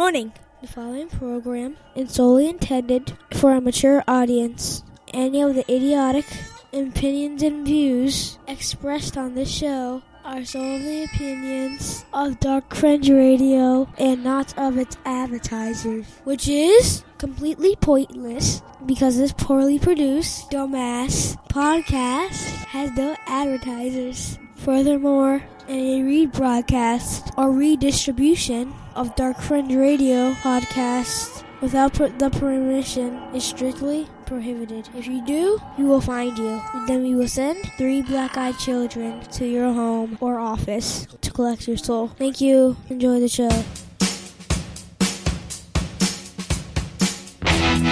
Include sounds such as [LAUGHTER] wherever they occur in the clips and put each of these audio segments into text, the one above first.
Warning the following program is solely intended for a mature audience. Any of the idiotic opinions and views expressed on this show are solely opinions of Dark Fringe Radio and not of its advertisers, which is completely pointless because this poorly produced, dumbass podcast has no advertisers. Furthermore, any rebroadcast or redistribution of Dark Fringe Radio podcast without the permission is strictly prohibited. If you do, we will find you. Then we will send three black-eyed children to your home or office to collect your soul. Thank you. Enjoy the show.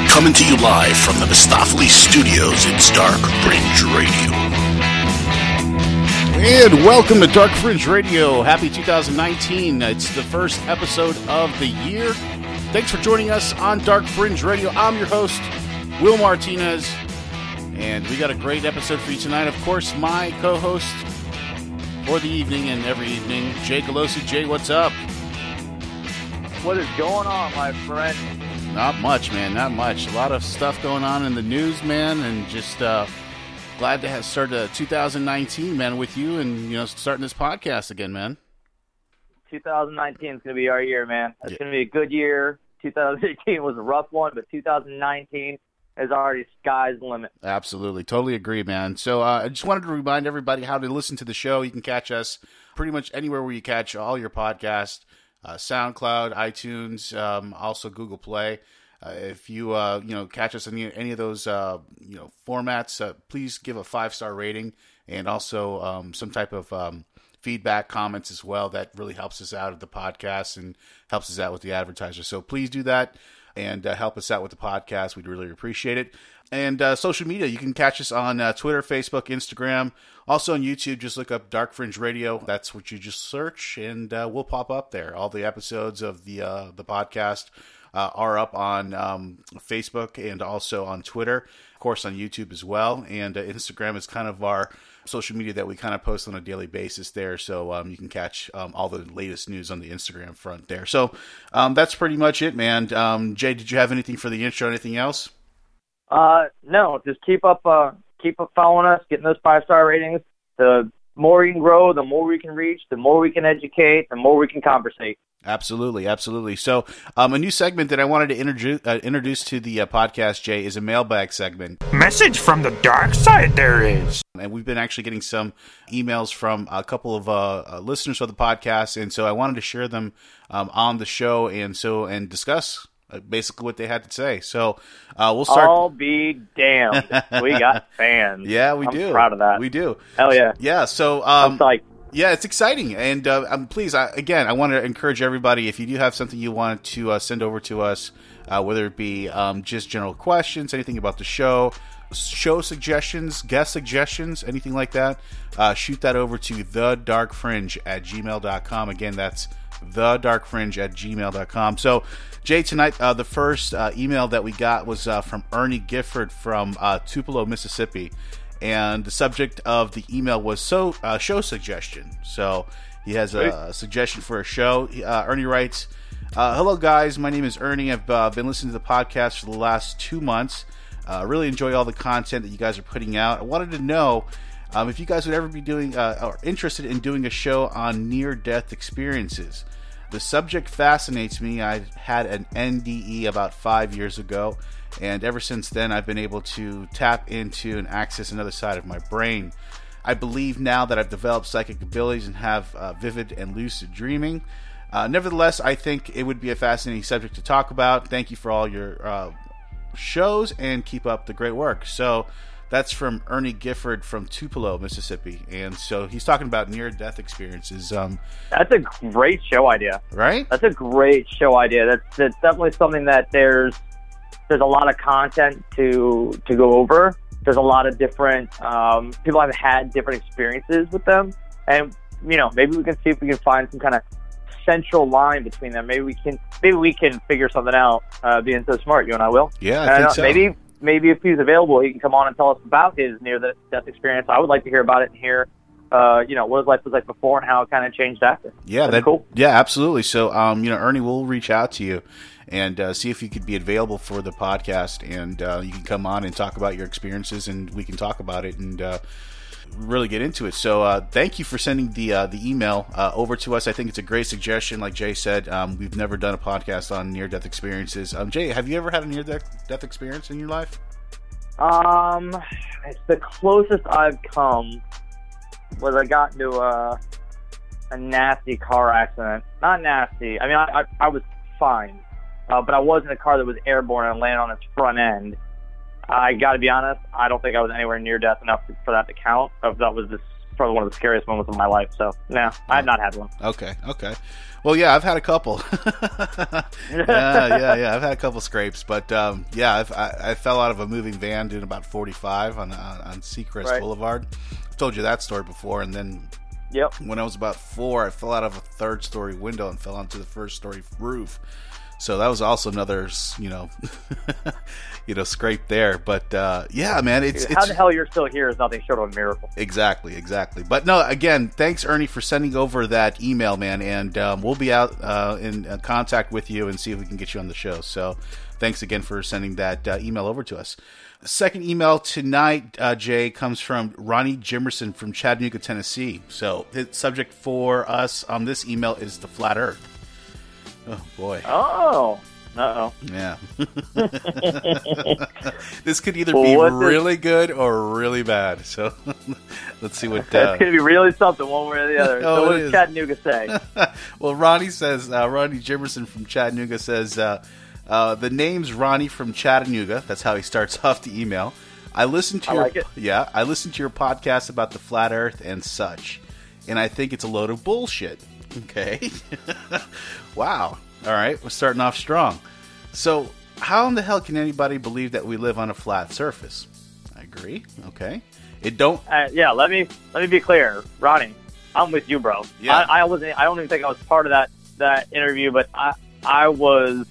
Coming to you live from the Mistopheles Studios, it's Dark Fringe Radio. And welcome to Dark Fringe Radio. Happy 2019. It's the first episode of the year. Thanks for joining us on Dark Fringe Radio. I'm your host, Will Martinez, and we got a great episode for you tonight. Of course, my co host for the evening and every evening, Jay Galosi. Jay, what's up? What is going on, my friend? Not much, man. Not much. A lot of stuff going on in the news, man, and just uh, glad to have started 2019, man, with you, and you know, starting this podcast again, man. 2019 is going to be our year, man. It's Yeah. going to be a good year. 2018 was a rough one, but 2019 is already sky's limit. Absolutely, totally agree, man. So uh, I just wanted to remind everybody how to listen to the show. You can catch us pretty much anywhere where you catch all your podcasts: uh, SoundCloud, iTunes, um, also Google Play. Uh, if you uh, you know catch us in any, any of those uh, you know formats, uh, please give a five star rating and also um, some type of um, feedback, comments as well. That really helps us out at the podcast and helps us out with the advertiser. So please do that and uh, help us out with the podcast. We'd really appreciate it. And uh, social media, you can catch us on Twitter, Facebook, Instagram, also on YouTube. Just look up Dark Fringe Radio. That's what you just search, and we'll pop up there. All the episodes of the the podcast uh, are up on um, Facebook and also on Twitter, of course, on YouTube as well. And uh, Instagram is kind of our social media that we kind of post on a daily basis there. So um, you can catch um, all the latest news on the Instagram front there. So um, that's pretty much it, man. Um, Jay, did you have anything for the intro? Anything else? Uh, no, just keep up, uh, keep up following us, getting those five star ratings. The more we can grow, the more we can reach, the more we can educate, the more we can conversate. Absolutely, absolutely. So, um, a new segment that I wanted to introduce uh, introduce to the uh, podcast, Jay, is a mailbag segment, Message from the dark side there is. and we've been actually getting some emails from a couple of uh, uh, listeners of the podcast, and so I wanted to share them um, on the show, and so and discuss uh, basically what they had to say. So, uh, we'll start. I'll be damned. we got [LAUGHS] fans. yeah, we I'm do. proud of that. We do. Hell yeah. Yeah. So, I'm um, psyched. Yeah, it's exciting, and uh, um, please, I, again, I want to encourage everybody. If you do have something you want to uh, send over to us, uh, whether it be um, just general questions, anything about the show, show suggestions, guest suggestions, anything like that, uh, shoot that over to the dark fringe at gmail.com. Again, that's the dark fringe at gmail.com. So, Jay, tonight, uh, the first uh, email that we got was from Ernie Gifford from Tupelo, Mississippi and the subject of the email was so uh, show suggestion. So he has a, suggestion for a show. Uh, Ernie writes, uh, "Hello guys, my name is Ernie. I've uh, been listening to the podcast for the last two months. Uh, really enjoy all the content that you guys are putting out. I wanted to know." Um, if you guys would ever be doing uh, or interested in doing a show on near death experiences, the subject fascinates me. I had an NDE about five years ago, and ever since then, I've been able to tap into and access another side of my brain. I believe now that I've developed psychic abilities and have uh, vivid and lucid dreaming. Uh, nevertheless, I think it would be a fascinating subject to talk about. Thank you for all your uh, shows and keep up the great work. So that's from Ernie Gifford from Tupelo, Mississippi. And so he's talking about near death experiences, um, That's a great show idea. right? That's a great show idea. That's that's definitely something that there's there's a lot of content to to go over. There's a lot of different um, people have had different experiences with them, and you know maybe we can see if we can find some kind of central line between them. Maybe we can maybe we can figure something out. Uh, being so smart, you and I will. Yeah, I know- so. Maybe maybe if he's available, he can come on and tell us about his near death experience. I would like to hear about it and hear uh, you know, what his life was like before and how it kind of changed after. Yeah, That'd that cool. Yeah, absolutely. So, um, you know, Ernie will reach out to you and uh, see if you could be available for the podcast, and uh, you can come on and talk about your experiences, and we can talk about it and uh, really get into it. So, uh, thank you for sending the uh, the email uh, over to us. I think it's a great suggestion. Like Jay said, um, we've never done a podcast on near death experiences. Um, Jay, have you ever had a near death experience in your life? Um, the closest I've come was I got into a a nasty car accident. Not nasty. I mean, I I, I was fine, uh, but I was in a car that was airborne and landed on its front end. I got to be honest. I don't think I was anywhere near death enough for that to count. That was this probably one of the scariest moments of my life. So, no, I've not had one. Okay, okay. Well, yeah, I've had a couple. [LAUGHS] yeah, yeah, yeah. I've had a couple scrapes, but um, yeah, I've, I, I fell out of a moving van doing about forty-five on on, on Seacrest Right. Boulevard. I've told you that story before, and then Yep. when I was about four, I fell out of a third-story window and fell onto the first-story roof. So that was also another, you know, [LAUGHS] you know, scrape there. But uh, yeah, man, it's How it's the hell you're still here is nothing short of a miracle. Exactly, exactly. But no, again, thanks Ernie for sending over that email, man, and um, we'll be out uh, in uh, contact with you and see if we can get you on the show. So, thanks again for sending that uh, email over to us. Second email tonight, uh, Jay, comes from Ronnie Jimerson from Chattanooga, Tennessee. So, the subject for us on this email is the flat Earth. Oh boy, Oh. Uh oh. yeah. [LAUGHS] this could either Well, be really good or really bad. So, [LAUGHS] let's see what. Uh, That's going to be really something one way or the other. [LAUGHS] Oh, so, what does Chattanooga say? well, Ronnie says, uh, Ronnie Jimerson from Chattanooga says, uh, uh, the name's Ronnie from Chattanooga. That's how he starts [LAUGHS] off the email. I listened to I your like yeah, I listened to your podcast about the flat Earth and such, and I think it's a load of bullshit. [LAUGHS] Okay, [LAUGHS] wow. All right, we're starting off strong. So, how in the hell can anybody believe that we live on a flat surface? I agree. Okay, it don't. Uh, yeah, let me let me be clear, Ronnie. I'm with you, bro. Yeah. I, I wasn't. I don't even think I was part of that that interview, but I I was.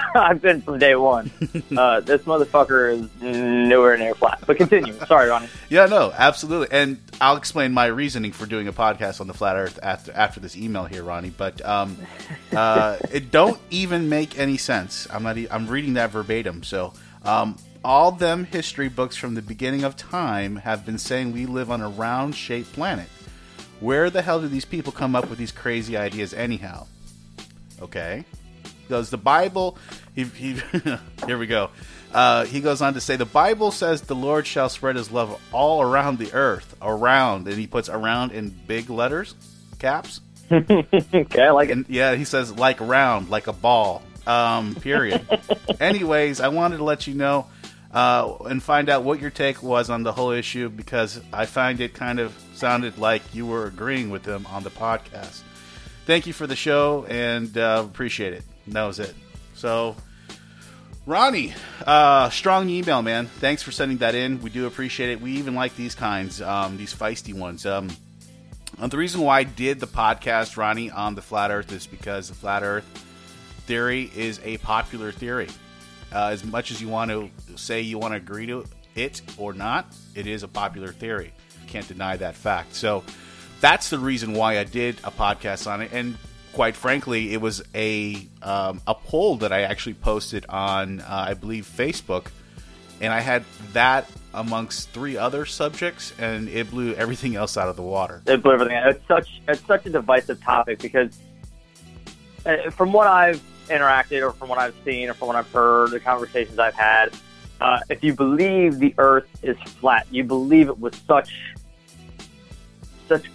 [LAUGHS] I've been from day one. [LAUGHS] uh, this motherfucker is nowhere near flat. But continue. Sorry, Ronnie. Yeah, no, absolutely. And I'll explain my reasoning for doing a podcast on the flat Earth after after this email here, Ronnie. But um, [LAUGHS] uh, it don't even make any sense. I'm not. e- I'm reading that verbatim. So um, all them history books from the beginning of time have been saying we live on a round shaped planet. Where the hell do these people come up with these crazy ideas anyhow? Okay. Does the Bible? He, he, [LAUGHS] here we go. Uh, he goes on to say the Bible says the Lord shall spread His love all around the earth, around, and he puts around in big letters, caps. [LAUGHS] okay, I like it. And yeah, he says like round, like a ball. Um, period. [LAUGHS] Anyways, I wanted to let you know uh, and find out what your take was on the whole issue because I find it kind of sounded like you were agreeing with them on the podcast. Thank you for the show and uh, appreciate it. And that was it. So, Ronnie, uh, strong email, man. Thanks for sending that in. We do appreciate it. We even like these kinds, um, these feisty ones. Um, the reason why I did the podcast, Ronnie, on the flat Earth is because the flat Earth theory is a popular theory. Uh, as much as you want to say you want to agree to it or not, it is a popular theory. Can't deny that fact. So that's the reason why I did a podcast on it. And quite frankly, it was a um, a poll that I actually posted on, uh, I believe, Facebook, and I had that amongst three other subjects, and it blew everything else out of the water. It blew everything. It's such it's such a divisive topic because uh, from what I've interacted or from what I've seen or from what I've heard, the conversations I've had, uh, if you believe the Earth is flat, you believe it with such such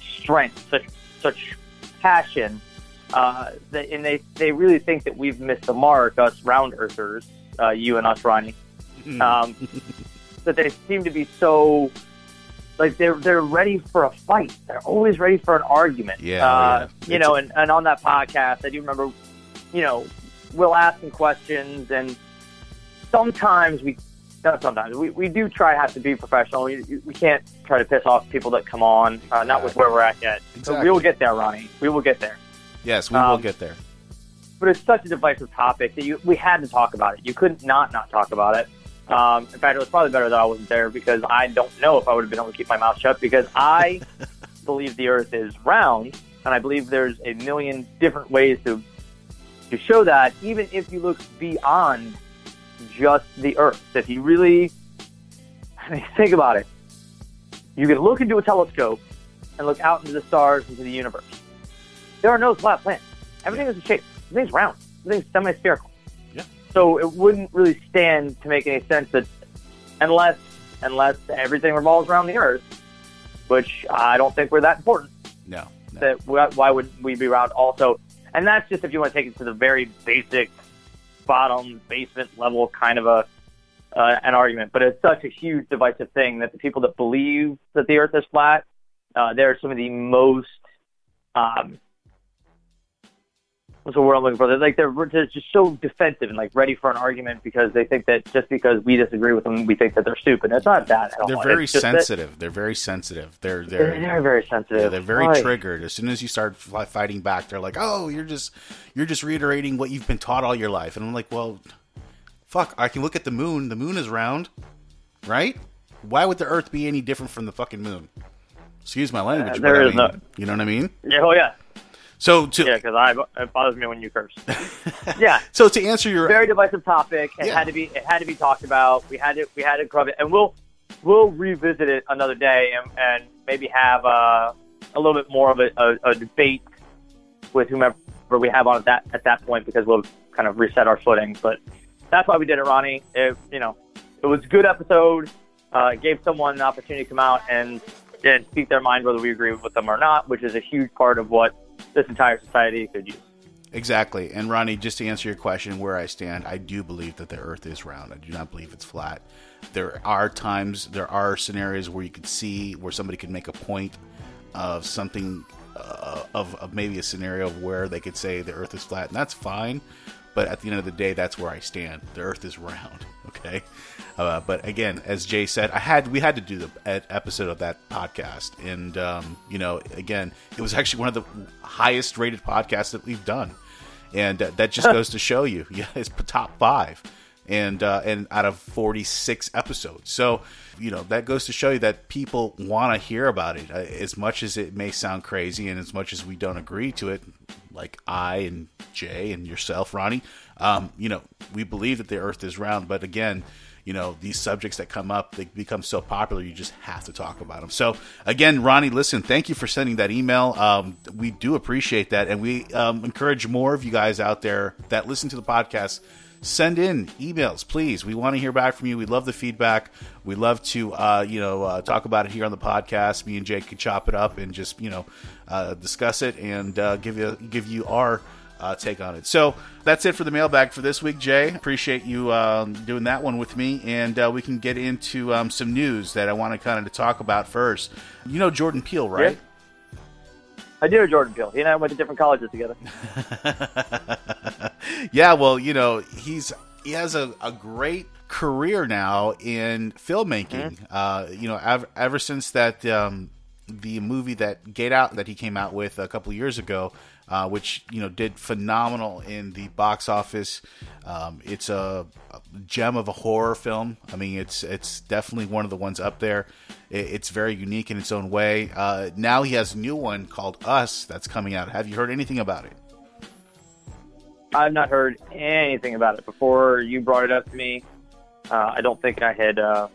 strength, such such passion, uh, that, and they they really think that we've missed the mark, us round earthers, uh, you and us, Ronnie um, [LAUGHS] that they seem to be so like they're they're ready for a fight. They're always ready for an argument. Yeah, uh, yeah. you know, and, and on that podcast, I do remember, you know, we'll ask some questions, and sometimes we. Sometimes we, we do try to have to be professional. We, we can't try to piss off people that come on. Uh, not with where we're at yet. So Exactly. we will get there, Ronnie. We will get there. yes, we will Um, get there. But it's such a divisive topic that you we had to talk about it. You couldn't not not talk about it. Um, in fact, it was probably better that I wasn't there because I don't know if I would have been able to keep my mouth shut because I [LAUGHS] believe the Earth is round, and I believe there's a million different ways to to show that. Even if you look beyond just the Earth, if you really, I mean, think about it, you can look into a telescope and look out into the stars, into the universe. There are no flat planets. Everything is a shape. Everything's round. Everything's semi-spherical. Yeah. So it wouldn't really stand to make any sense that unless unless everything revolves around the Earth, which I don't think we're that important. No. no. That why why would we be round? also? And that's just if you want to take it to the very basic, bottom basement level kind of a uh, an argument. But it's such a huge divisive thing that the people that believe that the Earth is flat, uh, they're some of the most um, what's the word I'm looking for? They're like they're, they're just so defensive and like ready for an argument because they think that just because we disagree with them, we think that they're stupid. It's not that at. They're very It's that- sensitive. They're very sensitive. They're They're, they're very sensitive. yeah, they're very Right. triggered. As soon as you start fi- fighting back, they're like, "Oh, you're just you're just reiterating what you've been taught all your life." And I'm like, "Well, fuck, I can look at the moon. The moon is round, right? Why would the Earth be any different from the fucking moon?" Excuse my language, Uh, but there I mean, no- you know what I mean. Yeah, oh yeah, So to yeah, because I it bothers me when you curse. [LAUGHS] yeah, so to answer your very divisive topic. It Yeah. had to be it had to be talked about. We had to we had to cover it, and we'll we'll revisit it another day and, and maybe have uh, a little bit more of a, a, a debate with whomever we have on at that at that point because we'll kind of reset our footing. But that's why we did it, Ronnie. It, you know, it was a good episode. Uh, it gave someone an opportunity to come out and and speak their mind whether we agree with them or not, which is a huge part of what this entire society could use. Exactly. And Ronnie, just to answer your question, where I stand, I do believe that the Earth is round. I do not believe it's flat. There are times, there are scenarios where you could see where somebody could make a point of something, uh, of, of maybe a scenario where they could say the Earth is flat, and that's fine. But at the end of the day, that's where I stand. The Earth is round. [LAUGHS] Okay. Uh, but again, as Jay said, I had we had to do the episode of that podcast, and um, you know, again, it was actually one of the highest rated podcasts that we've done, and uh, that just [LAUGHS] goes to show you, [LAUGHS] yeah, it's top five, and uh, and out of forty six episodes. So you know that goes to show you that people want to hear about it, uh, as much as it may sound crazy, and as much as we don't agree to it, like I and Jay and yourself, Ronnie. Um, you know, we believe that the Earth is round, but again, you know, these subjects that come up, they become so popular, you just have to talk about them. So, again, Ronnie, listen, thank you for sending that email. Um, we do appreciate that, and we um, encourage more of you guys out there that listen to the podcast. Send in emails, please. We want to hear back from you. We love the feedback. We love to, uh, you know, uh, talk about it here on the podcast. Me and Jake could chop it up and just, you know, uh, discuss it and uh, give you give you our uh, take on it. So that's it for the mailbag for this week, Jay. Appreciate you um, doing that one with me, and uh, we can get into um, some news that I want to kind of talk about first. You know Jordan Peele, right? I do know Jordan Peele. He and I went to different colleges together. [LAUGHS] yeah, well, you know, he's he has a, a great career now in filmmaking. Uh, you know, ever, ever since that um, the movie that Get Out that he came out with a couple years ago, uh, which you know did phenomenal in the box office. Um, it's a, a gem of a horror film. I mean, it's it's definitely one of the ones up there. It, it's very unique in its own way. Uh, now he has a new one called Us that's coming out. Have you heard anything about it? I've not heard anything about it before you brought it up to me. Uh, I don't think I had uh,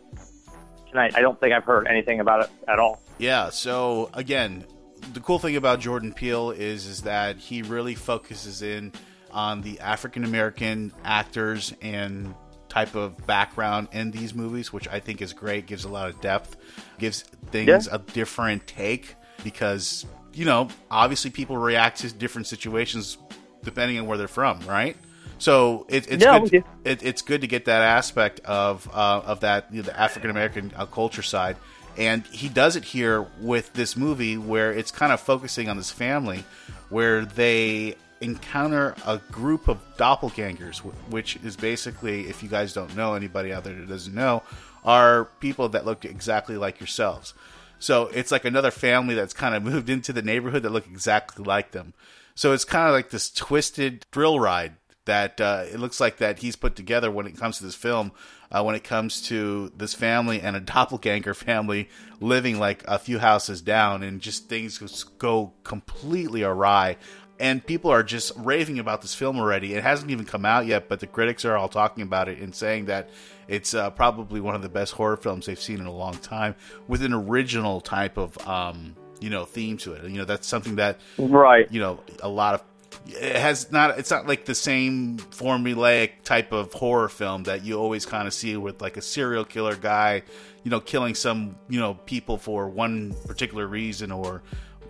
tonight. I don't think I've heard anything about it at all. Yeah. So again, the cool thing about Jordan Peele is is that he really focuses in on the African American actors and type of background in these movies, which I think is great. Gives a lot of depth, gives things Yeah. a different take because you know obviously people react to different situations depending on where they're from, right? So it, it's Yeah, good. It, it's good to get that aspect of uh, of that you know, the African American uh, culture side, and he does it here with this movie where it's kind of focusing on this family, where they encounter a group of doppelgangers, which is basically, if you guys don't know, anybody out there that doesn't know, are people that look exactly like yourselves. So it's like another family that's kind of moved into the neighborhood that look exactly like them. So it's kind of like this twisted thrill ride that uh, it looks like that he's put together when it comes to this film. Uh, when it comes to this family and a [LAUGHS] doppelganger family living like a few houses down, and just things just go completely awry. And people are just raving about this film already. It hasn't even come out yet, but the critics are all talking about it and saying that it's uh, probably one of the best horror films they've seen in a long time, with an original type of um, you know theme to it. You know, that's something that Right. you know a lot of it has not it's not like the same formulaic type of horror film that you always kind of see with like a serial killer guy you know killing some you know people for one particular reason or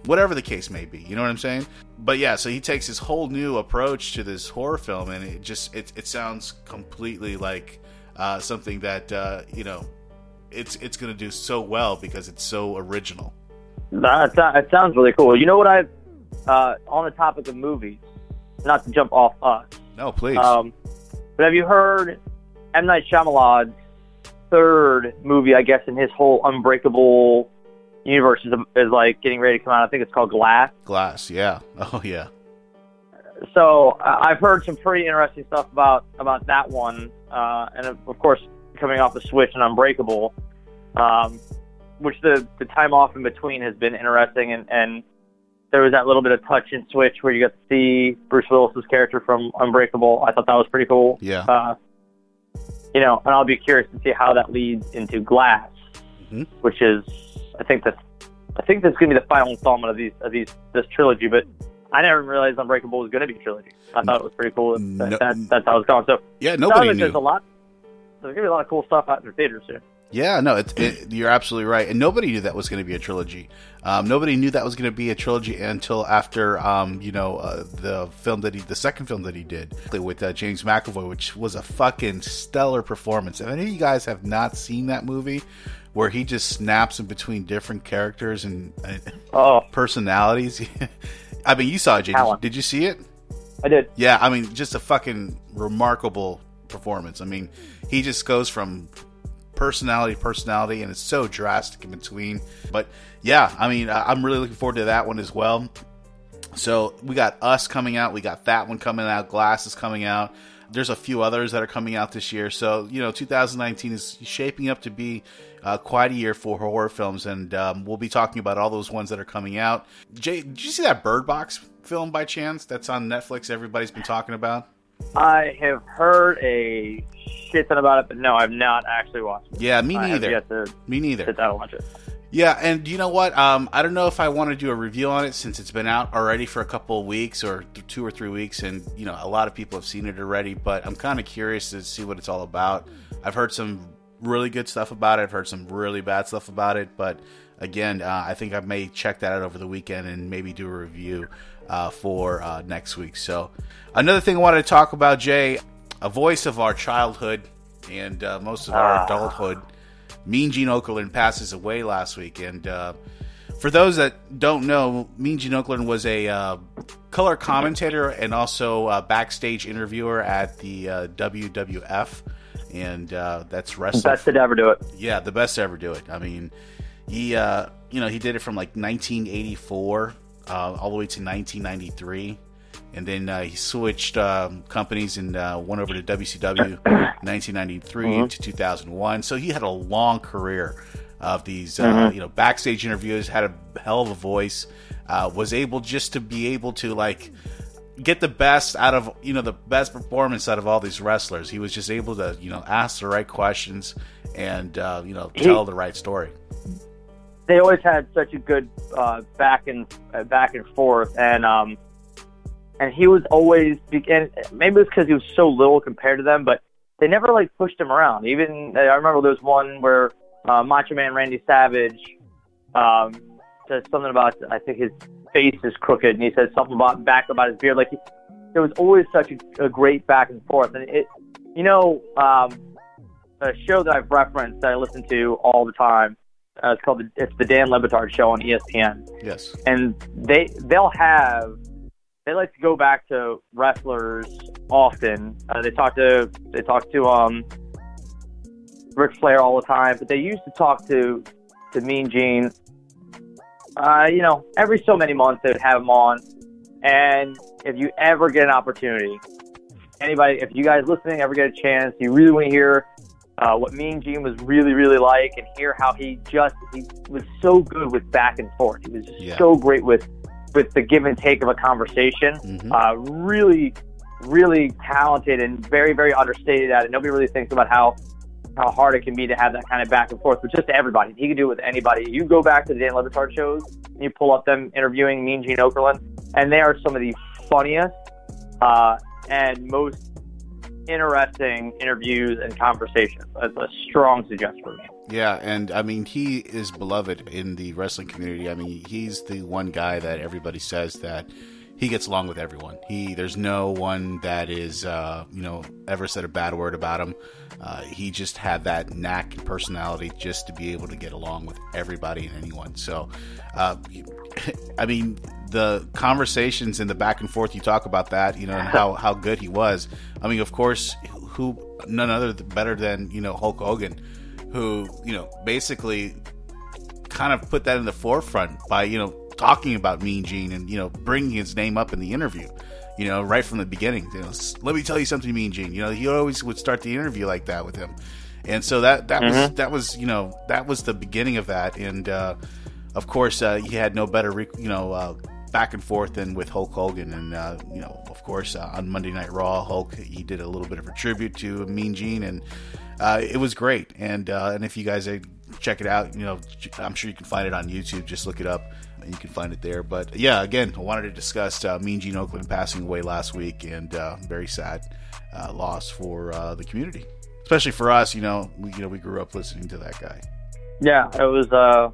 whatever the case may be you know what i'm saying but yeah so he takes this whole new approach to this horror film and it just it, it sounds completely like uh, something that uh, you know it's it's to do so well because it's so original That, that, that sounds really cool. You know what I, uh, on the topic of movies, not to jump off us, no please um, but have you heard M. Night Shyamalan's third movie, I guess, in his whole Unbreakable universe is, is like getting ready to come out. I think it's called Glass. glass yeah [LAUGHS] oh yeah So uh, I've heard some pretty interesting stuff about about that one, uh, and of of course coming off the Switch and Unbreakable, um, which the the time off in between has been interesting, and and there was that little bit of touch and Switch where you got to see Bruce Willis's character from Unbreakable. I thought that was pretty cool. yeah Uh, you know, and I'll be curious to see how that leads into Glass, Mhm. which is I think that's I think that's going to be the final installment of these of these this trilogy, but. I never realized Unbreakable was going to be a trilogy. I thought it was pretty cool. That, No- that, that's how it's going. So yeah nobody like knew there's a lot. There's gonna be a lot of cool stuff out in the theaters soon. Yeah, no, it's it, you're absolutely right, and nobody knew that was going to be a trilogy. Um, nobody knew that was going to be a trilogy until after, um, you know, uh, the film that he, the second film that he did with uh, James McAvoy, which was a fucking stellar performance. If any of you guys have not seen that movie, where he just snaps in between different characters and, and Oh, personalities, [LAUGHS] I mean, you saw it. Did, did you see it? I did. Yeah, I mean, just a fucking remarkable performance. I mean, he just goes from personality personality, and it's so drastic in between. But yeah, I mean, I'm really looking forward to that one as well. So we got Us coming out, we got that one coming out, Glass is coming out. There's a few others that are coming out this year. So you know, 2019 is shaping up to be uh, quite a year for horror films, and um, we'll be talking about all those ones that are coming out. Jay, did you see that Bird Box film by chance? That's on Netflix. Everybody's been talking about. I have heard a shit ton about it, but no, I've not actually watched it. Yeah, me neither. Me neither. sit down and watch it. Yeah, and you know what? Um, I don't know if I want to do a review on it since it's been out already for a couple of weeks or th- two or three weeks, and you know a lot of people have seen it already. But I'm kind of curious to see what it's all about. I've heard some really good stuff about it. I've heard some really bad stuff about it. But again, uh, I think I may check that out over the weekend and maybe do a review uh, for uh, next week. So another thing I wanted to talk about, Jay, a voice of our childhood and uh, most of our Ah. adulthood. Mean Gene Okerlund passes away last week, and uh, for those that don't know, Mean Gene Okerlund was a uh, color commentator and also a backstage interviewer at the uh, WWF, and uh, that's wrestling. Best to ever do it. Yeah, the best to ever do it. I mean, he, uh, you know, he did it from like 1984 uh, all the way to 1993, and then uh, he switched um, companies and uh, went over to WCW 1993 [COUGHS] to 2001. So he had a long career of these, uh, you know, backstage interviews. Had a hell of a voice. Uh, was able just to be able to like get the best out of you know the best performance out of all these wrestlers. He was just able to you know ask the right questions and uh, you know He- tell the right story. They always had such a good uh, back and uh, back and forth, and um, and he was always and maybe it's because he was so little compared to them, but they never like pushed him around. Even I remember there was one where uh, Macho Man Randy Savage um, said something about I think his face is crooked, and he said something about back about his beard. Like he, there was always such a, a great back and forth, and it, you know, um, a show that I've referenced that I listen to all the time. Uh, it's called the, it's the Dan Le Batard Show on ESPN, Yes. and they they'll have they like to go back to wrestlers often. Uh, they talk to they talk to um Ric Flair all the time, but they used to talk to to Mean Gene. Uh, you know, every so many months they would have him on, and if you ever get an opportunity, anybody, if you guys listening ever get a chance, you really want to hear uh, what Mean Gene was really, really like, and hear how he just he was so good with back and forth. He was just Yeah. so great with with the give and take of a conversation. Mhm. Uh, really, really talented and very, very understated at it. Nobody really thinks about how how hard it can be to have that kind of back and forth, but just to everybody. He can do it with anybody. You go back to the Dan Le Batard shows, and you pull up them interviewing Mean Gene Okerlund, and they are some of the funniest uh, and most interesting interviews and conversations. That's a strong suggestion for me. Yeah, and I mean he is beloved in the wrestling community. I mean he's the one guy that everybody says that he gets along with everyone. He there's no one that is uh, you know ever said a bad word about him. Uh, he just had that knack and personality just to be able to get along with everybody and anyone. So, uh, [LAUGHS] I mean, the conversations and the back and forth you talk about that, you know, and how, how good he was. I mean, of course, who none other better than you know Hulk Hogan, who you know basically kind of put that in the forefront by you know talking about Mean Gene and you know bringing his name up in the interview. You know, right from the beginning. You know, let me tell you something, Mean Gene. You know, he always would start the interview like that with him, and so that that was that was you know that was the beginning of that. And uh, of course, uh, he had no better you know uh, back and forth than with Hulk Hogan. And uh, you know, of course, uh, on Monday Night Raw, Hulk he did a little bit of a tribute to Mean Gene, and uh, it was great. And uh, and if you guys uh, check it out, you know, I'm sure you can find it on YouTube. Just look it up. You can find it there. But yeah, again, I wanted to discuss uh, Mean Gene Okerlund passing away last week, and uh, very sad uh, loss for uh, the community, especially for us. You know, we you know we grew up listening to that guy. Yeah, it was. Uh,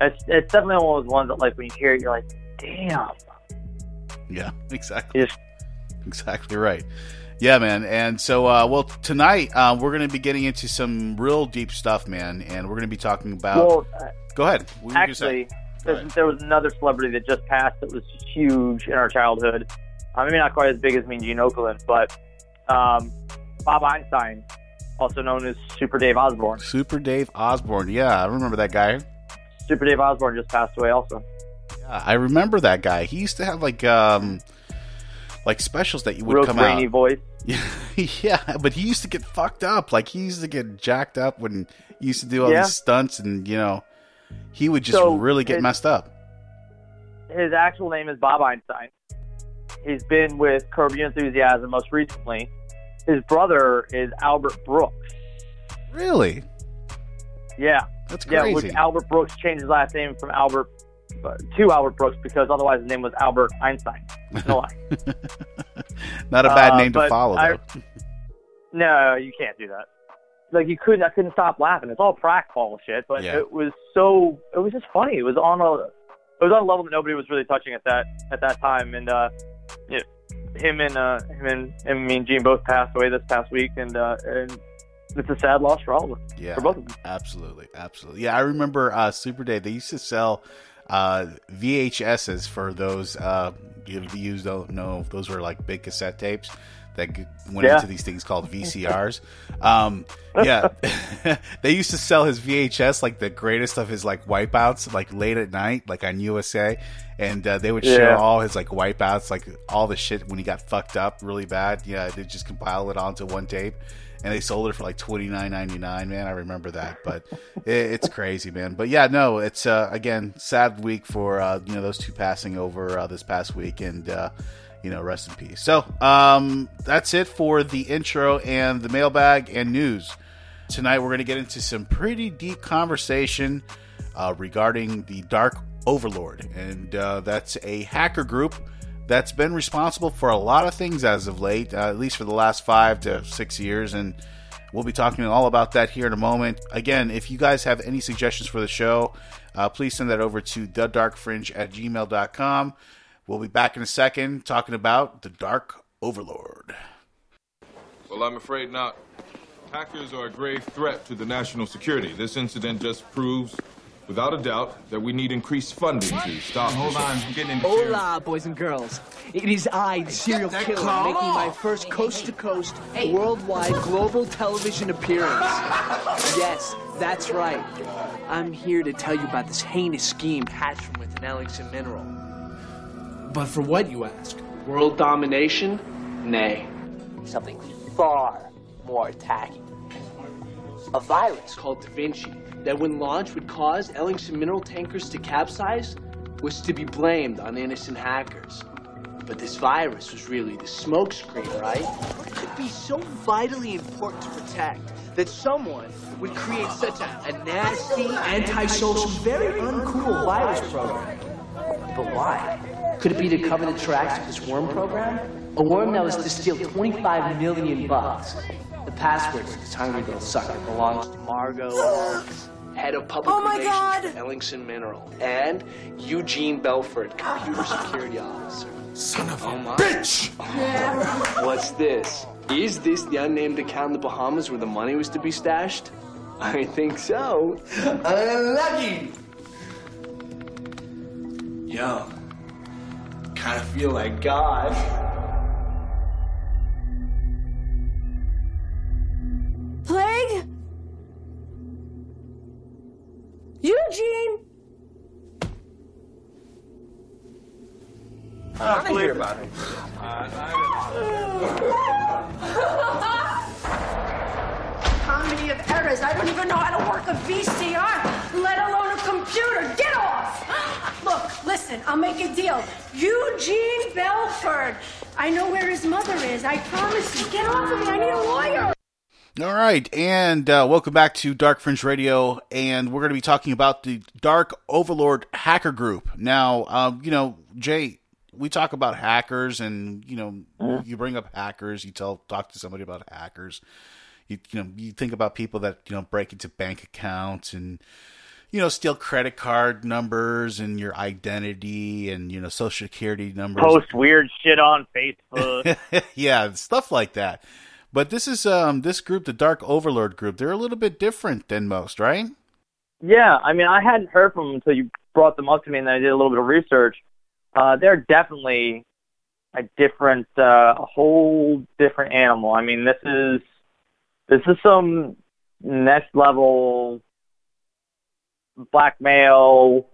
it's, it's definitely one of those ones that, like, when you hear it, you're like, "Damn!" Yeah, [LAUGHS] exactly. Exactly right. Yeah, man. And so, uh, well, tonight uh, we're going to be getting into some real deep stuff, man. And we're going to be talking about. well, uh, go ahead. What actually, Ahead. there was another celebrity that just passed that was huge in our childhood. Uh, maybe not quite as big as Mean Gene Okerlund, but um, Bob Einstein, also known as Super Dave Osborne. Super Dave Osborne. Yeah, I remember that guy. Super Dave Osborne just passed away, also. Yeah, I remember that guy. He used to have like um like specials that you would Real come grainy out. voice. [LAUGHS] yeah, but he used to get fucked up. Like he used to get jacked up when he used to do all Yeah. these stunts, and you know, he would just So, really get it- messed up. His actual name is Bob Einstein. He's been with Curb Your Enthusiasm most recently. His brother is Albert Brooks. Really, Yeah, that's yeah. crazy. Which Albert Brooks changed his last name from Albert uh, to Albert Brooks because otherwise his name was Albert Einstein. No lie. [LAUGHS] Not a bad Uh, name to follow, I- though. [LAUGHS] No, you can't do that. Like you couldn't. I couldn't stop laughing. It's all pratfall shit, but Yeah. it was so. It was just funny. It was on a. It was on a level that nobody was really touching at that at that time, and uh, you know, him and uh, him and, and Mean Gene both passed away this past week, and uh, and it's a sad loss for all of them, Yeah, for both of them. absolutely, absolutely. Yeah, I remember uh, Super Dave. They used to sell uh, VHSs for those. Uh, you, you don't know those were like big cassette tapes that went Yeah. into these things called VCRs. Um, yeah, [LAUGHS] they used to sell his VHS like the greatest of his like wipeouts, like late at night, like on USA, and uh, they would show Yeah. all his like wipeouts, like all the shit when he got fucked up really bad. Yeah, they just compile it onto one tape and they sold it for like twenty nine ninety nine. Man, I remember that, but [LAUGHS] it, it's crazy, man. But yeah, no, it's uh, again sad week for uh, you know those two passing over uh, this past week, and uh, you know rest in peace. So um, that's it for the intro and the mailbag and news. Tonight we're going to get into some pretty deep conversation uh, regarding the Dark Overlord, and uh, that's a hacker group that's been responsible for a lot of things as of late, uh, at least for the last five to six years. And we'll be talking all about that here in a moment. Again, if you guys have any suggestions for the show, uh, please send that over to thedarkfringe at gmail.com. We'll be back in a second talking about the Dark Overlord. Well, I'm afraid not. Hackers are a grave threat to the national security. This incident just proves, without a doubt, that we need increased funding to stop. Hold this. on, I'm getting interfered. Hola, boys and girls. It is I, the serial killer, clown making my first coast-to-coast, worldwide, global television appearance. Yes, that's right. I'm here to tell you about this heinous scheme hatched from within Ellingson Mineral. But for what, you ask? World domination? Nay. Something far more tacky. a virus called Da Vinci that, when launched, would cause Ellingson mineral tankers to capsize was to be blamed on innocent hackers. But this virus was really the smokescreen, right? It could be so vitally important to protect that someone would create such a, a nasty, antisocial, very uncool virus program. But why? Could it be to cover the tracks of this worm program? A worm that was to steal 25 million bucks. The password to this hungry little sucker belongs to Margot Owens, head of public Oh my relations God! for Ellingson Mineral, and Eugene Belford, computer security officer. Son of a Oh my. bitch! [LAUGHS] What's this? Is this the unnamed account in the Bahamas where the money was to be stashed? I think so. Unlucky. Yo, kind of feel like God. Plague? Eugene? I don't hear about it. [LAUGHS] Comedy of errors. I don't even know how to work a VCR, listen, I'll make a deal. Eugene Belford. I know where his mother is. I promise you. Get off of me. I need a lawyer. All right, and uh, welcome back to Dark Fringe Radio, and we're going to be talking about the Dark Overlord Hacker Group. Now, um, you know, Jay, we talk about hackers, and you know, you bring up hackers, you tell talk to somebody about hackers. You you know, you think about people that you know break into bank accounts and you know steal credit card numbers and your identity and you know social security numbers. Post weird shit on Facebook. [LAUGHS] yeah, stuff like that. But this is um this group, the Dark Overlord group. They're a little bit different than most, right? Yeah, I mean, I hadn't heard from them until you brought them up to me, and then I did a little bit of research. Uh, they're definitely a different, uh, a whole different animal. I mean, this is this is some next level blackmail,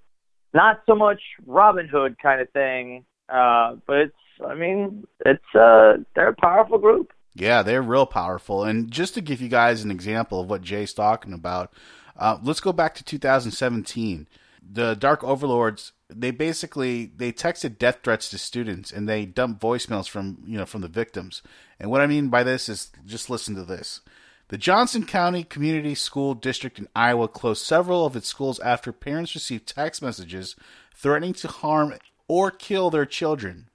not so much Robin Hood kind of thing, uh, but it's. I mean, it's uh, they're a powerful group. Yeah, they're real powerful. And just to give you guys an example of what Jay's talking about, uh, let's go back to 2017. The Dark Overlords, they basically they texted death threats to students and they dumped voicemails from you know from the victims. And what I mean by this is just listen to this. The Johnson County Community School District in Iowa closed several of its schools after parents received text messages threatening to harm or kill their children.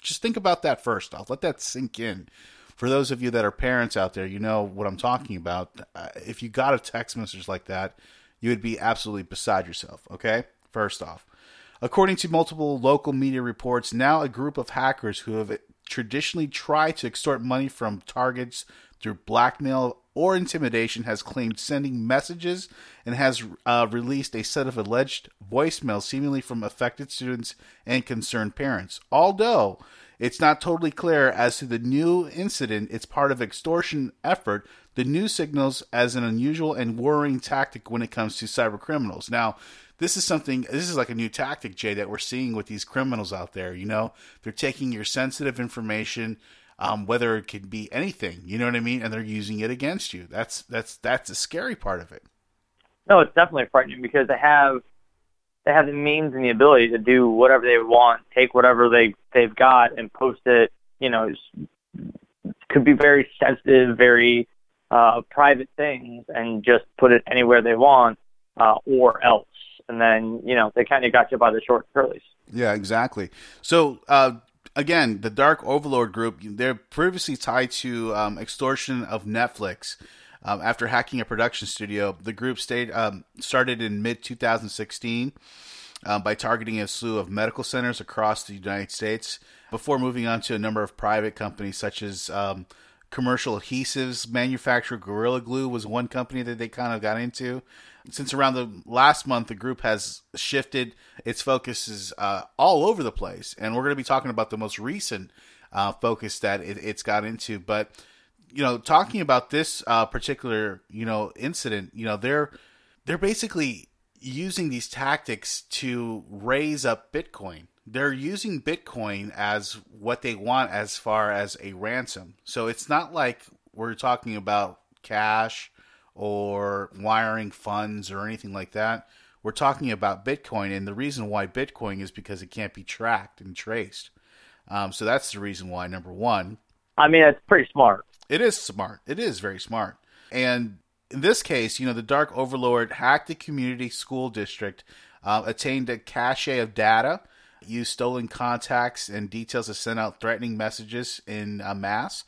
Just think about that first off. Let that sink in. For those of you that are parents out there, you know what I'm talking about. Uh, if you got a text message like that, you would be absolutely beside yourself, okay? First off. According to multiple local media reports, now a group of hackers who have traditionally tried to extort money from targets through blackmail or intimidation has claimed sending messages and has uh, released a set of alleged voicemails seemingly from affected students and concerned parents. Although it's not totally clear as to the new incident, it's part of extortion effort. The news signals as an unusual and worrying tactic when it comes to cyber criminals. Now, this is something this is like a new tactic jay that we're seeing with these criminals out there you know they're taking your sensitive information um, whether it could be anything you know what i mean and they're using it against you that's that's that's the scary part of it No, it's definitely frightening because they have they have the means and the ability to do whatever they want, take whatever they they've got and post it. You know, could be very sensitive, very uh, private things, and just put it anywhere they want, uh, or else. And then you know they kind of got you by the short curlies. Yeah, exactly. So uh, again, the Dark Overlord Group, they're previously tied to um, extortion of Netflix. Um, after hacking a production studio, the group stayed um, started in mid 2016 um, by targeting a slew of medical centers across the United States before moving on to a number of private companies such as um, commercial adhesives manufacturer Gorilla Glue was one company that they kind of got into. Since around the last month, the group has shifted its focuses uh, all over the place, and we're going to be talking about the most recent uh, focus that it, it's got into. But you know, talking about this uh, particular you know incident, you know, they're they're basically using these tactics to raise up Bitcoin. They're using Bitcoin as what they want as far as a ransom. So it's not like we're talking about cash or wiring funds or anything like that. We're talking about Bitcoin, and the reason why Bitcoin is because it can't be tracked and traced. Um, so that's the reason why. Number one, I mean, it's pretty smart. it is smart. It is very smart. And in this case, you know, the Dark Overlord hacked the community school district, uh, attained a cache of data, used stolen contacts and details to send out threatening messages in a mass,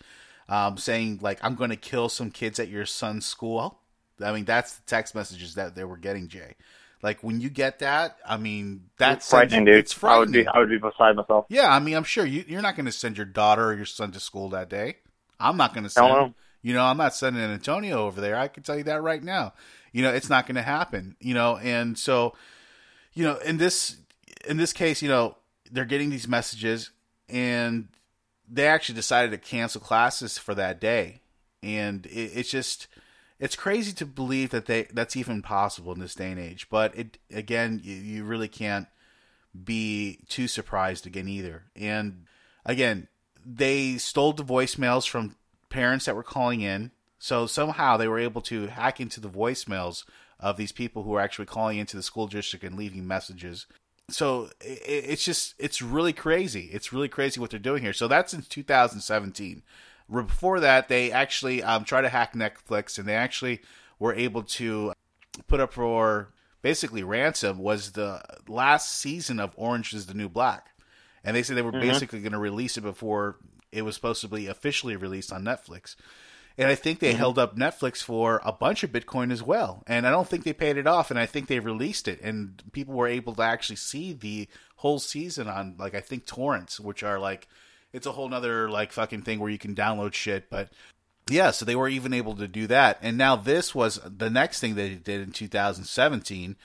um, saying like, "I'm going to kill some kids at your son's school." I mean, that's the text messages that they were getting, Jay. Like when you get that, I mean, that's It's frightening, dude. It's I would frightening. be, I would be beside myself. Yeah, I mean, I'm sure you, you're not going to send your daughter or your son to school that day. I'm not going to send. You know, I'm not sending Antonio over there. I can tell you that right now. You know, it's not going to happen. You know, and so, you know, in this in this case, you know, they're getting these messages, and they actually decided to cancel classes for that day, and it, it's just it's crazy to believe that they that's even possible in this day and age. But it again, you, you really can't be too surprised again either. And again, they stole the voicemails from parents that were calling in. So somehow they were able to hack into the voicemails of these people who were actually calling into the school district and leaving messages. So it's just it's really crazy. It's really crazy what they're doing here. So that's in 2017. Before that, they actually um, tried to hack Netflix, and they actually were able to put up for basically ransom was the last season of Orange is the New Black. And they said they were basically going to release it before it was supposed to be officially released on Netflix. And I think they mm-hmm. held up Netflix for a bunch of Bitcoin as well. And I don't think they paid it off. And I think they released it. And people were able to actually see the whole season on, like, I think torrents, which are like, it's a whole nother, like, fucking thing where you can download shit. But yeah, so they were even able to do that. And now this was the next thing they did in 2017.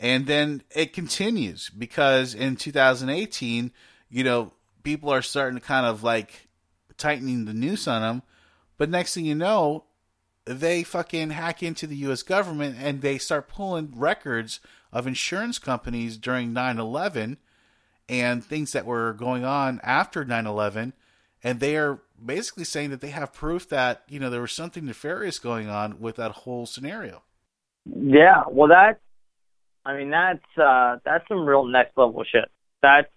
And then it continues because in 2018, you know, people are starting to kind of like tightening the noose on them. But next thing you know, they fucking hack into the U.S. government and they start pulling records of insurance companies during 9 11 and things that were going on after 9 11. And they are basically saying that they have proof that, you know, there was something nefarious going on with that whole scenario. Yeah, well, that, I mean, that's uh, that's some real next level shit. That's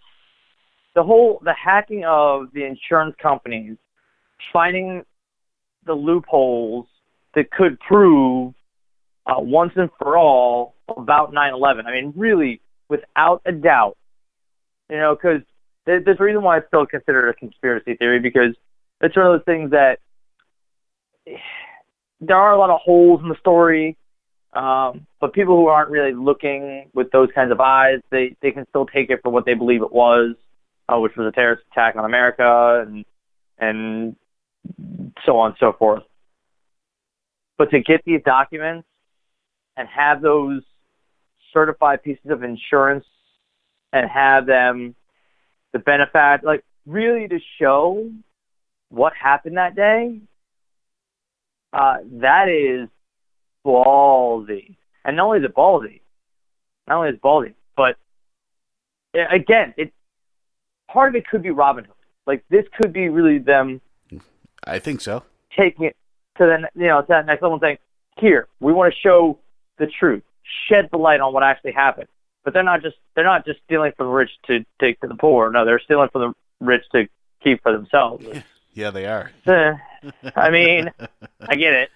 the whole the hacking of the insurance companies, finding the loopholes that could prove uh, once and for all about 9/11. I mean, really, without a doubt, you know, because there's a reason why it's still considered a conspiracy theory because it's one of those things that [SIGHS] there are a lot of holes in the story. Um, but people who aren't really looking with those kinds of eyes, they, they can still take it for what they believe it was, uh, which was a terrorist attack on America and and so on and so forth. But to get these documents and have those certified pieces of insurance and have them the benefit like really to show what happened that day, uh, that is ballsy. And not only is it ballsy, not only is it ballsy, but again, it part of it could be Robin Hood. Like this could be really them I think so. taking it to the you know to that next level and saying, here we want to show the truth, shed the light on what actually happened. But they're not just they're not just stealing from the rich to take to the poor. No, they're stealing from the rich to keep for themselves. Yeah, they are. [LAUGHS] Eh, I mean, I get it.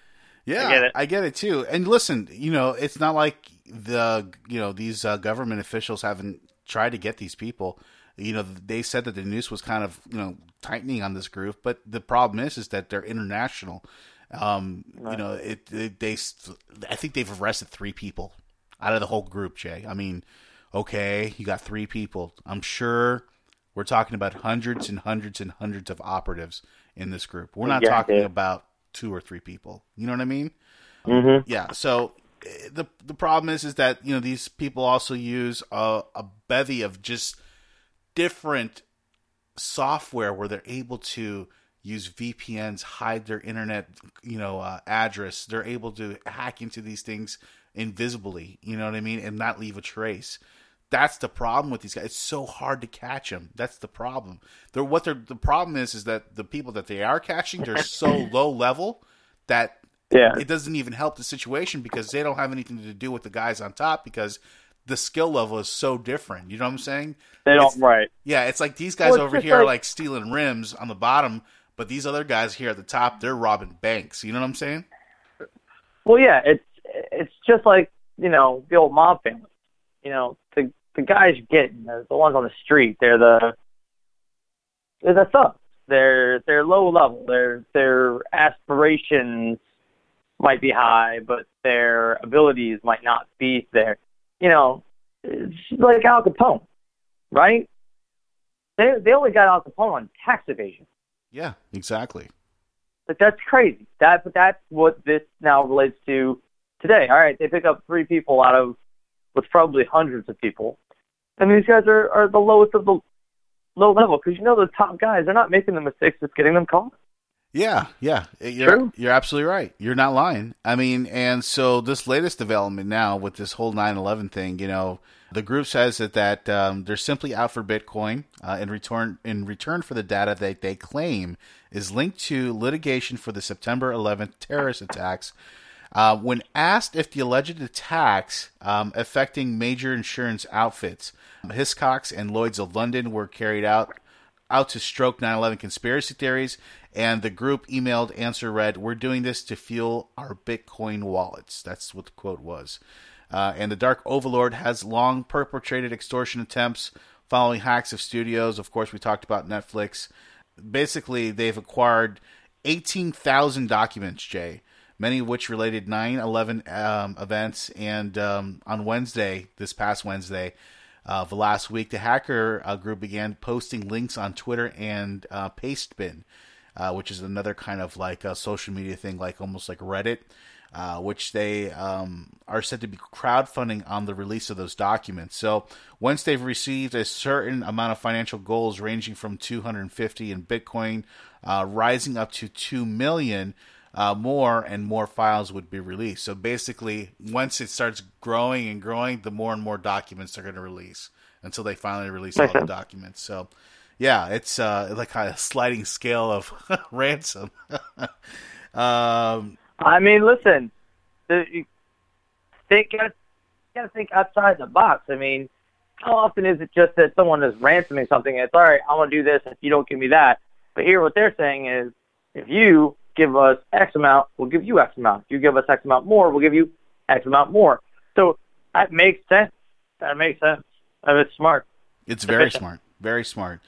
Yeah, I get it. too. And listen, you know, it's not like the you know these uh, government officials haven't tried to get these people. You know, they said that the news was kind of you know tightening on this group, but the problem is is that they're international. Um, You know, it, it they I think they've arrested three people out of the whole group. Jay, I mean, okay, you got three people. I'm sure we're talking about hundreds and hundreds and hundreds of operatives in this group. We're not Yeah, talking about two or three people. You know what I mean? Mm-hmm. Yeah. So eh, the the problem is is that you know these people also use a, a bevy of just different software where they're able to use VPNs, hide their internet, you know, uh, address. They're able to hack into these things invisibly. You know what I mean, and not leave a trace. That's the problem with these guys. It's so hard to catch them. That's the problem. They're what they're the problem is is that the people that they are catching they're so [LAUGHS] low level that Yeah. it doesn't even help the situation because they don't have anything to do with the guys on top because the skill level is so different. You know what I'm saying? They don't It's- right. Yeah, it's like these guys Well, over just here are like- like stealing rims on the bottom, but these other guys here at the top, they're robbing banks. You know what I'm saying? Well, yeah, it's it's just like you know the old mob family. You know, the the guys getting, the, the ones on the street, they're the they're the thugs. They're they're low level. Their their aspirations might be high, but their abilities might not be there. You know, like Al Capone, right? They they only got Al Capone on tax evasion. Yeah, exactly. Like that's crazy. That but that's what this now relates to today. All right, they pick up three people out of what's probably hundreds of people, and these guys are are the lowest of the low level because you know the top guys they're not making the mistakes that's getting them caught. Yeah, yeah. You're True. you're absolutely right. You're not lying. I mean, and so this latest development now with this whole 9/11 thing, you know, the group says that that um, they're simply out for Bitcoin uh, in return in return for the data that they claim is linked to litigation for the September 11th terrorist attacks. Uh, when asked if the alleged attacks um, affecting major insurance outfits, Hiscox and Lloyd's of London were carried out out to stroke 9/11 conspiracy theories, and the group emailed answer read, "We're doing this to fuel our Bitcoin wallets." That's what the quote was. Uh, and the Dark Overlord has long perpetrated extortion attempts following hacks of studios. Of course, we talked about Netflix. Basically, they've acquired 18,000 documents, Jay, many of which related 9 11 um, events. And um, on Wednesday, this past Wednesday, uh, the last week, the hacker uh, group began posting links on Twitter and uh, Pastebin, uh, which is another kind of like a social media thing, like almost like Reddit, uh, which they um, are said to be crowdfunding on the release of those documents. So once they've received a certain amount of financial goals, ranging from 250 in Bitcoin, uh, rising up to two million. Uh, more and more files would be released. So basically, once it starts growing and growing, the more and more documents they're going to release until they finally release all the documents. So, yeah, it's uh, like a sliding scale of [LAUGHS] ransom. [LAUGHS] um, I mean, listen, the, you think you gotta think outside the box. I mean, how often is it just that someone is ransoming something? And it's all right. I'm gonna do this if you don't give me that. But here, what they're saying is, if you give us X amount, we'll give you X amount. If you give us X amount more, we'll give you X amount more. So that makes sense. That makes sense. That is smart. It's very [LAUGHS] smart, very smart.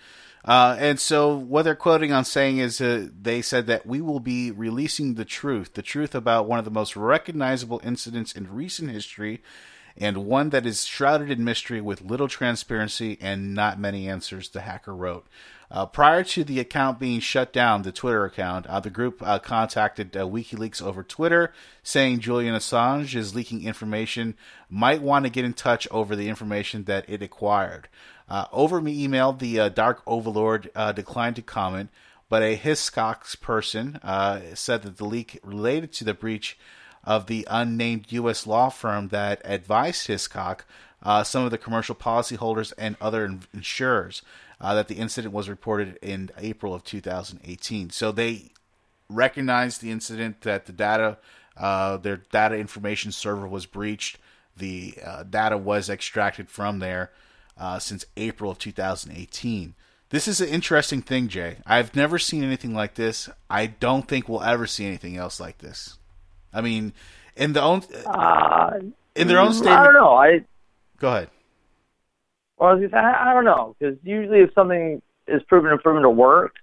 Uh, and so, what they're quoting on saying is uh, they said that we will be releasing the truth, the truth about one of the most recognizable incidents in recent history, and one that is shrouded in mystery with little transparency and not many answers, the hacker wrote. Uh, prior to the account being shut down, the Twitter account, uh, the group uh, contacted uh, WikiLeaks over Twitter, saying Julian Assange is leaking information, might want to get in touch over the information that it acquired. Uh, over me emailed the uh, Dark Overlord uh, declined to comment, but a Hiscox person uh, said that the leak related to the breach of the unnamed U.S. law firm that advised Hiscox, uh, some of the commercial policyholders, and other in- insurers. Uh, that the incident was reported in April of 2018. So they recognized the incident that the data, their data information server was breached. The data was extracted from there uh, since April of 2018. This is an interesting thing, Jay. I've never seen anything like this. I don't think we'll ever see anything else like this. I mean, in the own Uh, in their own state I don't know. I Go ahead. Well, I was say, I I don't know, because usually if something is proven and proven to work,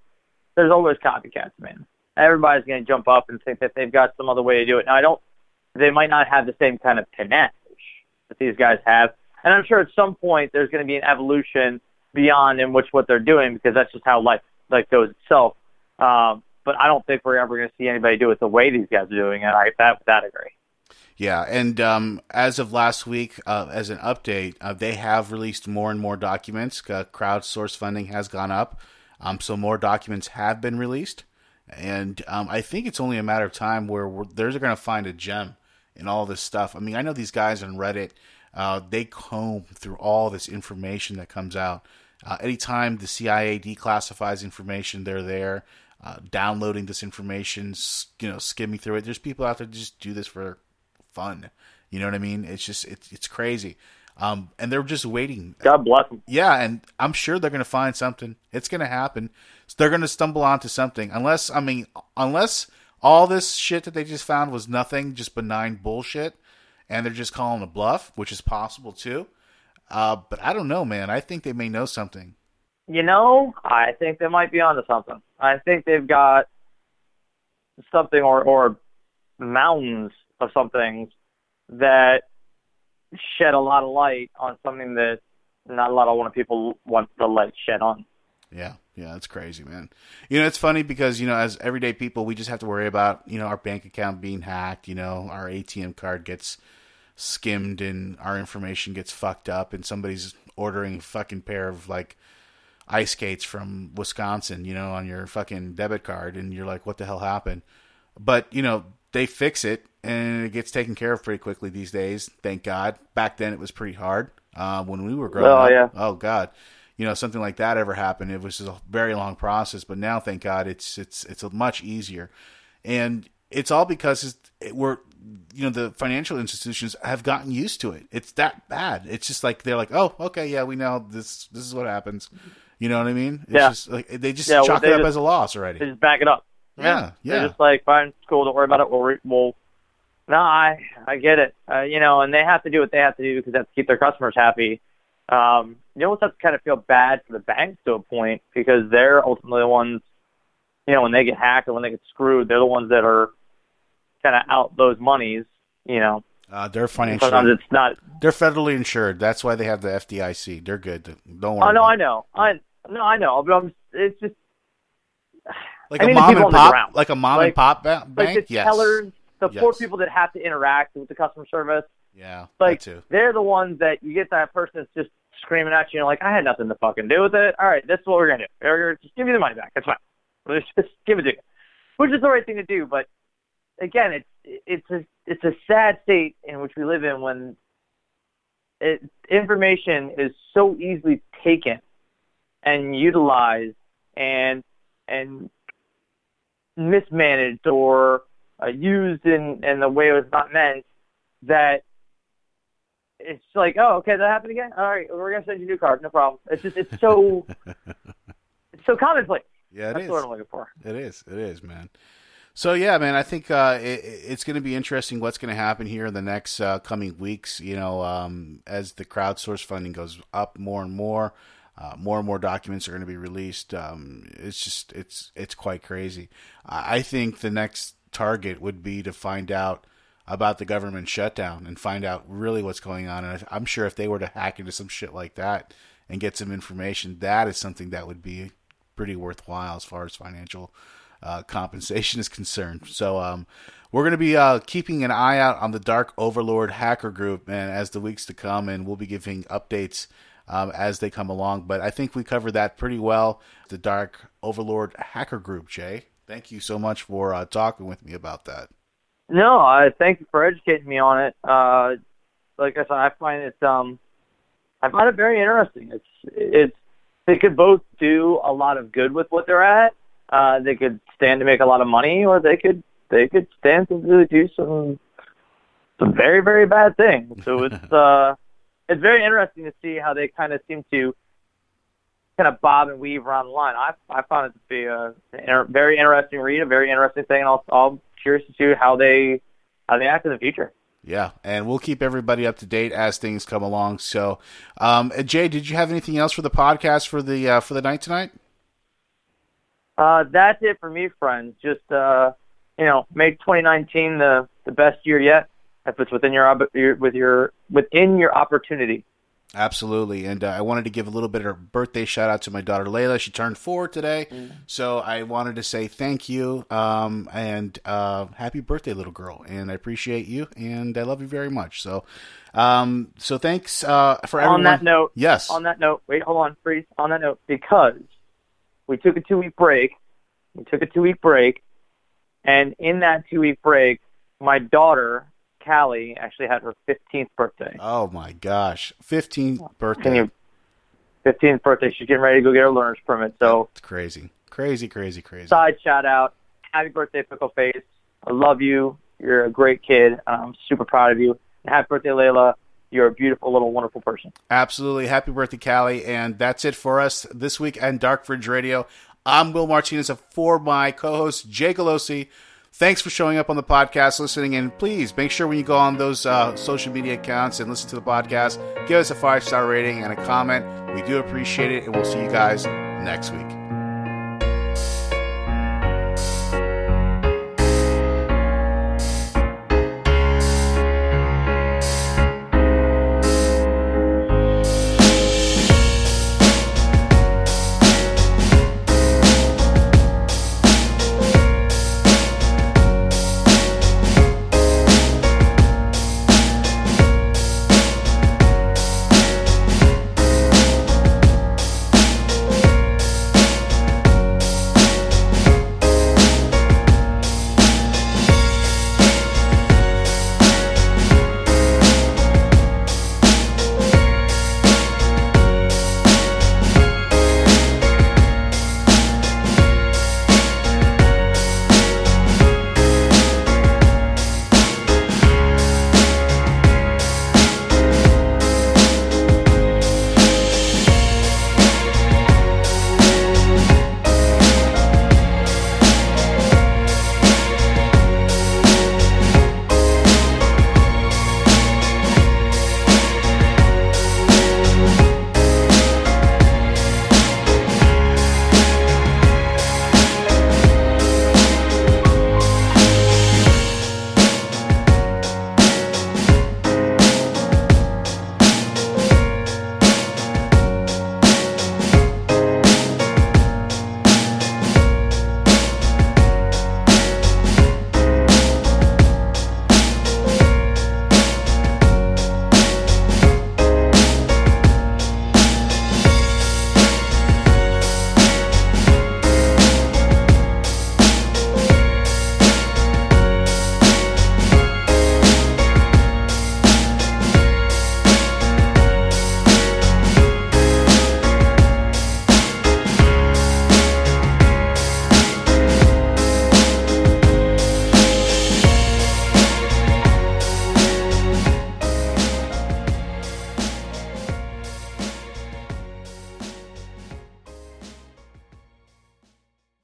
there's always copycats, man. Everybody's going to jump up and think that they've got some other way to do it. Now, I don't. They might not have the same kind of panache that these guys have, and I'm sure at some point there's going to be an evolution beyond in which what they're doing, because that's just how life life goes itself. Um, but I don't think we're ever going to see anybody do it the way these guys are doing it. I that that agree. Yeah, and um, as of last week, uh, as an update, uh, they have released more and more documents. Uh, crowdsource funding has gone up, um, so more documents have been released, and um, I think it's only a matter of time where they're going to find a gem in all this stuff. I mean, I know these guys on Reddit; uh, they comb through all this information that comes out. Uh, anytime the CIA declassifies information, they're there. uh, downloading this information, you know, skimming through it. There's people out there that just do this for fun. You know what I mean? It's just it's it's crazy. Um, and they're just waiting. God bless them. Yeah, and I'm sure they're going to find something. It's going to happen. So they're going to stumble onto something. Unless I mean, unless all this shit that they just found was nothing, just benign bullshit, and they're just calling a bluff, which is possible too. Uh, but I don't know, man. I think they may know something. You know, I think they might be onto something. I think they've got something or or mountains of something that shed a lot of light on something that not a lot of people want the light shed on. Yeah, yeah, that's crazy, man. You know, it's funny because you know, as everyday people, we just have to worry about you know our bank account being hacked. You know, our ATM card gets skimmed and our information gets fucked up, and somebody's ordering a fucking pair of like ice skates from Wisconsin, you know, on your fucking debit card, and you're like, what the hell happened? But you know, they fix it and it gets taken care of pretty quickly these days. Thank God. Back then, it was pretty hard uh, when we were growing Oh, up. yeah. Oh God, you know, something like that ever happened, it was a very long process. But now, thank God, it's it's it's much easier, and it's all because it's, it, we're you know the financial institutions have gotten used to it. It's that bad. It's just like they're like, oh, okay, yeah, we know this. This is what happens. You know what I mean? It's Yeah. just like they just Yeah, well, chalk they it up just- as a loss already. They just back it up. Yeah, yeah. They're just like, fine, it's cool, don't worry about it. We'll, re- we'll no, I, I get it. Uh, you know, and they have to do what they have to do because they have to keep their customers happy. Um, you almost have to kind of feel bad for the banks to a point because they're ultimately the ones, you know, when they get hacked or when they get screwed, they're the ones that are kind of out those monies. You know, Uh, they're financially sometimes it's not. they're federally insured. That's why they have the FDIC. They're good. Don't worry. Oh no, I know, I no, I know, but I'm. It's just Like I a mom and pop, like a mom Like- and pop ba- like bank. the yes. tellers, the poor people that have to interact with the customer service. Yeah, like they're the ones that you get that person that's just screaming at you, and like I had nothing to fucking do with it. All right, this is what we're gonna do. We're just give you the money back. That's fine. [LAUGHS] Let's just give it to you, which is the right thing to do. But again, it's it's a it's a sad state in which we live in when it, information is so easily taken and utilized and and mismanaged or uh, used in in the way it was not meant that it's like, oh, okay, that happened again. All right, we're gonna send you a new card, no problem. It's just, it's so, [LAUGHS] it's so commonplace. Yeah, it That's is. what I'm looking for. It is. It is, man. So yeah, man, I think uh, it, it's going to be interesting what's going to happen here in the next uh, coming weeks. You know, um, as the crowdsource funding goes up more and more, uh, more and more documents are going to be released. Um, it's just it's it's quite crazy. I I think the next target would be to find out about the government shutdown and find out really what's going on. And I'm sure if they were to hack into some shit like that and get some information, that is something that would be pretty worthwhile as far as financial uh, compensation [LAUGHS] is concerned. So um, we're going to be uh, keeping an eye out on the Dark Overlord hacker group, and as the weeks to come, and we'll be giving updates um, as they come along. But I think we covered that pretty well. The Dark Overlord hacker group, Jay. Thank you so much for uh, talking with me about that. No, I thank you for educating me on it. Uh, like I said, I find it, um, I find it very interesting. It's, it's, they could both do a lot of good with what they're at. Uh, they could stand to make a lot of money, or they could, they could stand to really do some, some very, very bad things. So [LAUGHS] it's, uh, it's very interesting to see how they kind of seem to kind of bob and weave around the line. I I found it to be a inter- very interesting read, a very interesting thing, and I'll, I'm curious to see how they how they act in the future. Yeah, and we'll keep everybody up to date as things come along. So, um, Jay, did you have anything else for the podcast for the uh, for the night tonight? Uh, that's it for me, friends. Just uh, you know, make 2019 the the best year yet if it's within your, your with your within your opportunity. Absolutely, and uh, I wanted to give a little bit of a birthday shout out to my daughter Layla. She turned four today, so I wanted to say thank you um, and uh, happy birthday, little girl. And I appreciate you, and I love you very much. So, um, so thanks uh, for everyone. On that note, yes, On that note, wait, hold on, freeze. On that note, because we took a two week break, we took a two week break, and in that two week break, my daughter Callie actually had her 15th birthday. Oh my gosh, fifteenth birthday. 15th birthday. She's getting ready to go get her learner's permit. So It's crazy, Crazy, crazy, crazy. Side shout out. Happy birthday, Pickle Face. I love you. You're a great kid. I'm super proud of you. And happy birthday, Layla. You're a beautiful little wonderful person. Absolutely. Happy birthday, Callie. And that's it for us this week on Dark Fringe Radio. I'm Will Martinez for my co-host Jay Galosi. Thanks for showing up on the podcast, listening, and please make sure when you go on those uh, social media accounts and listen to the podcast, give us a five star rating and a comment. We do appreciate it, and we'll see you guys next week.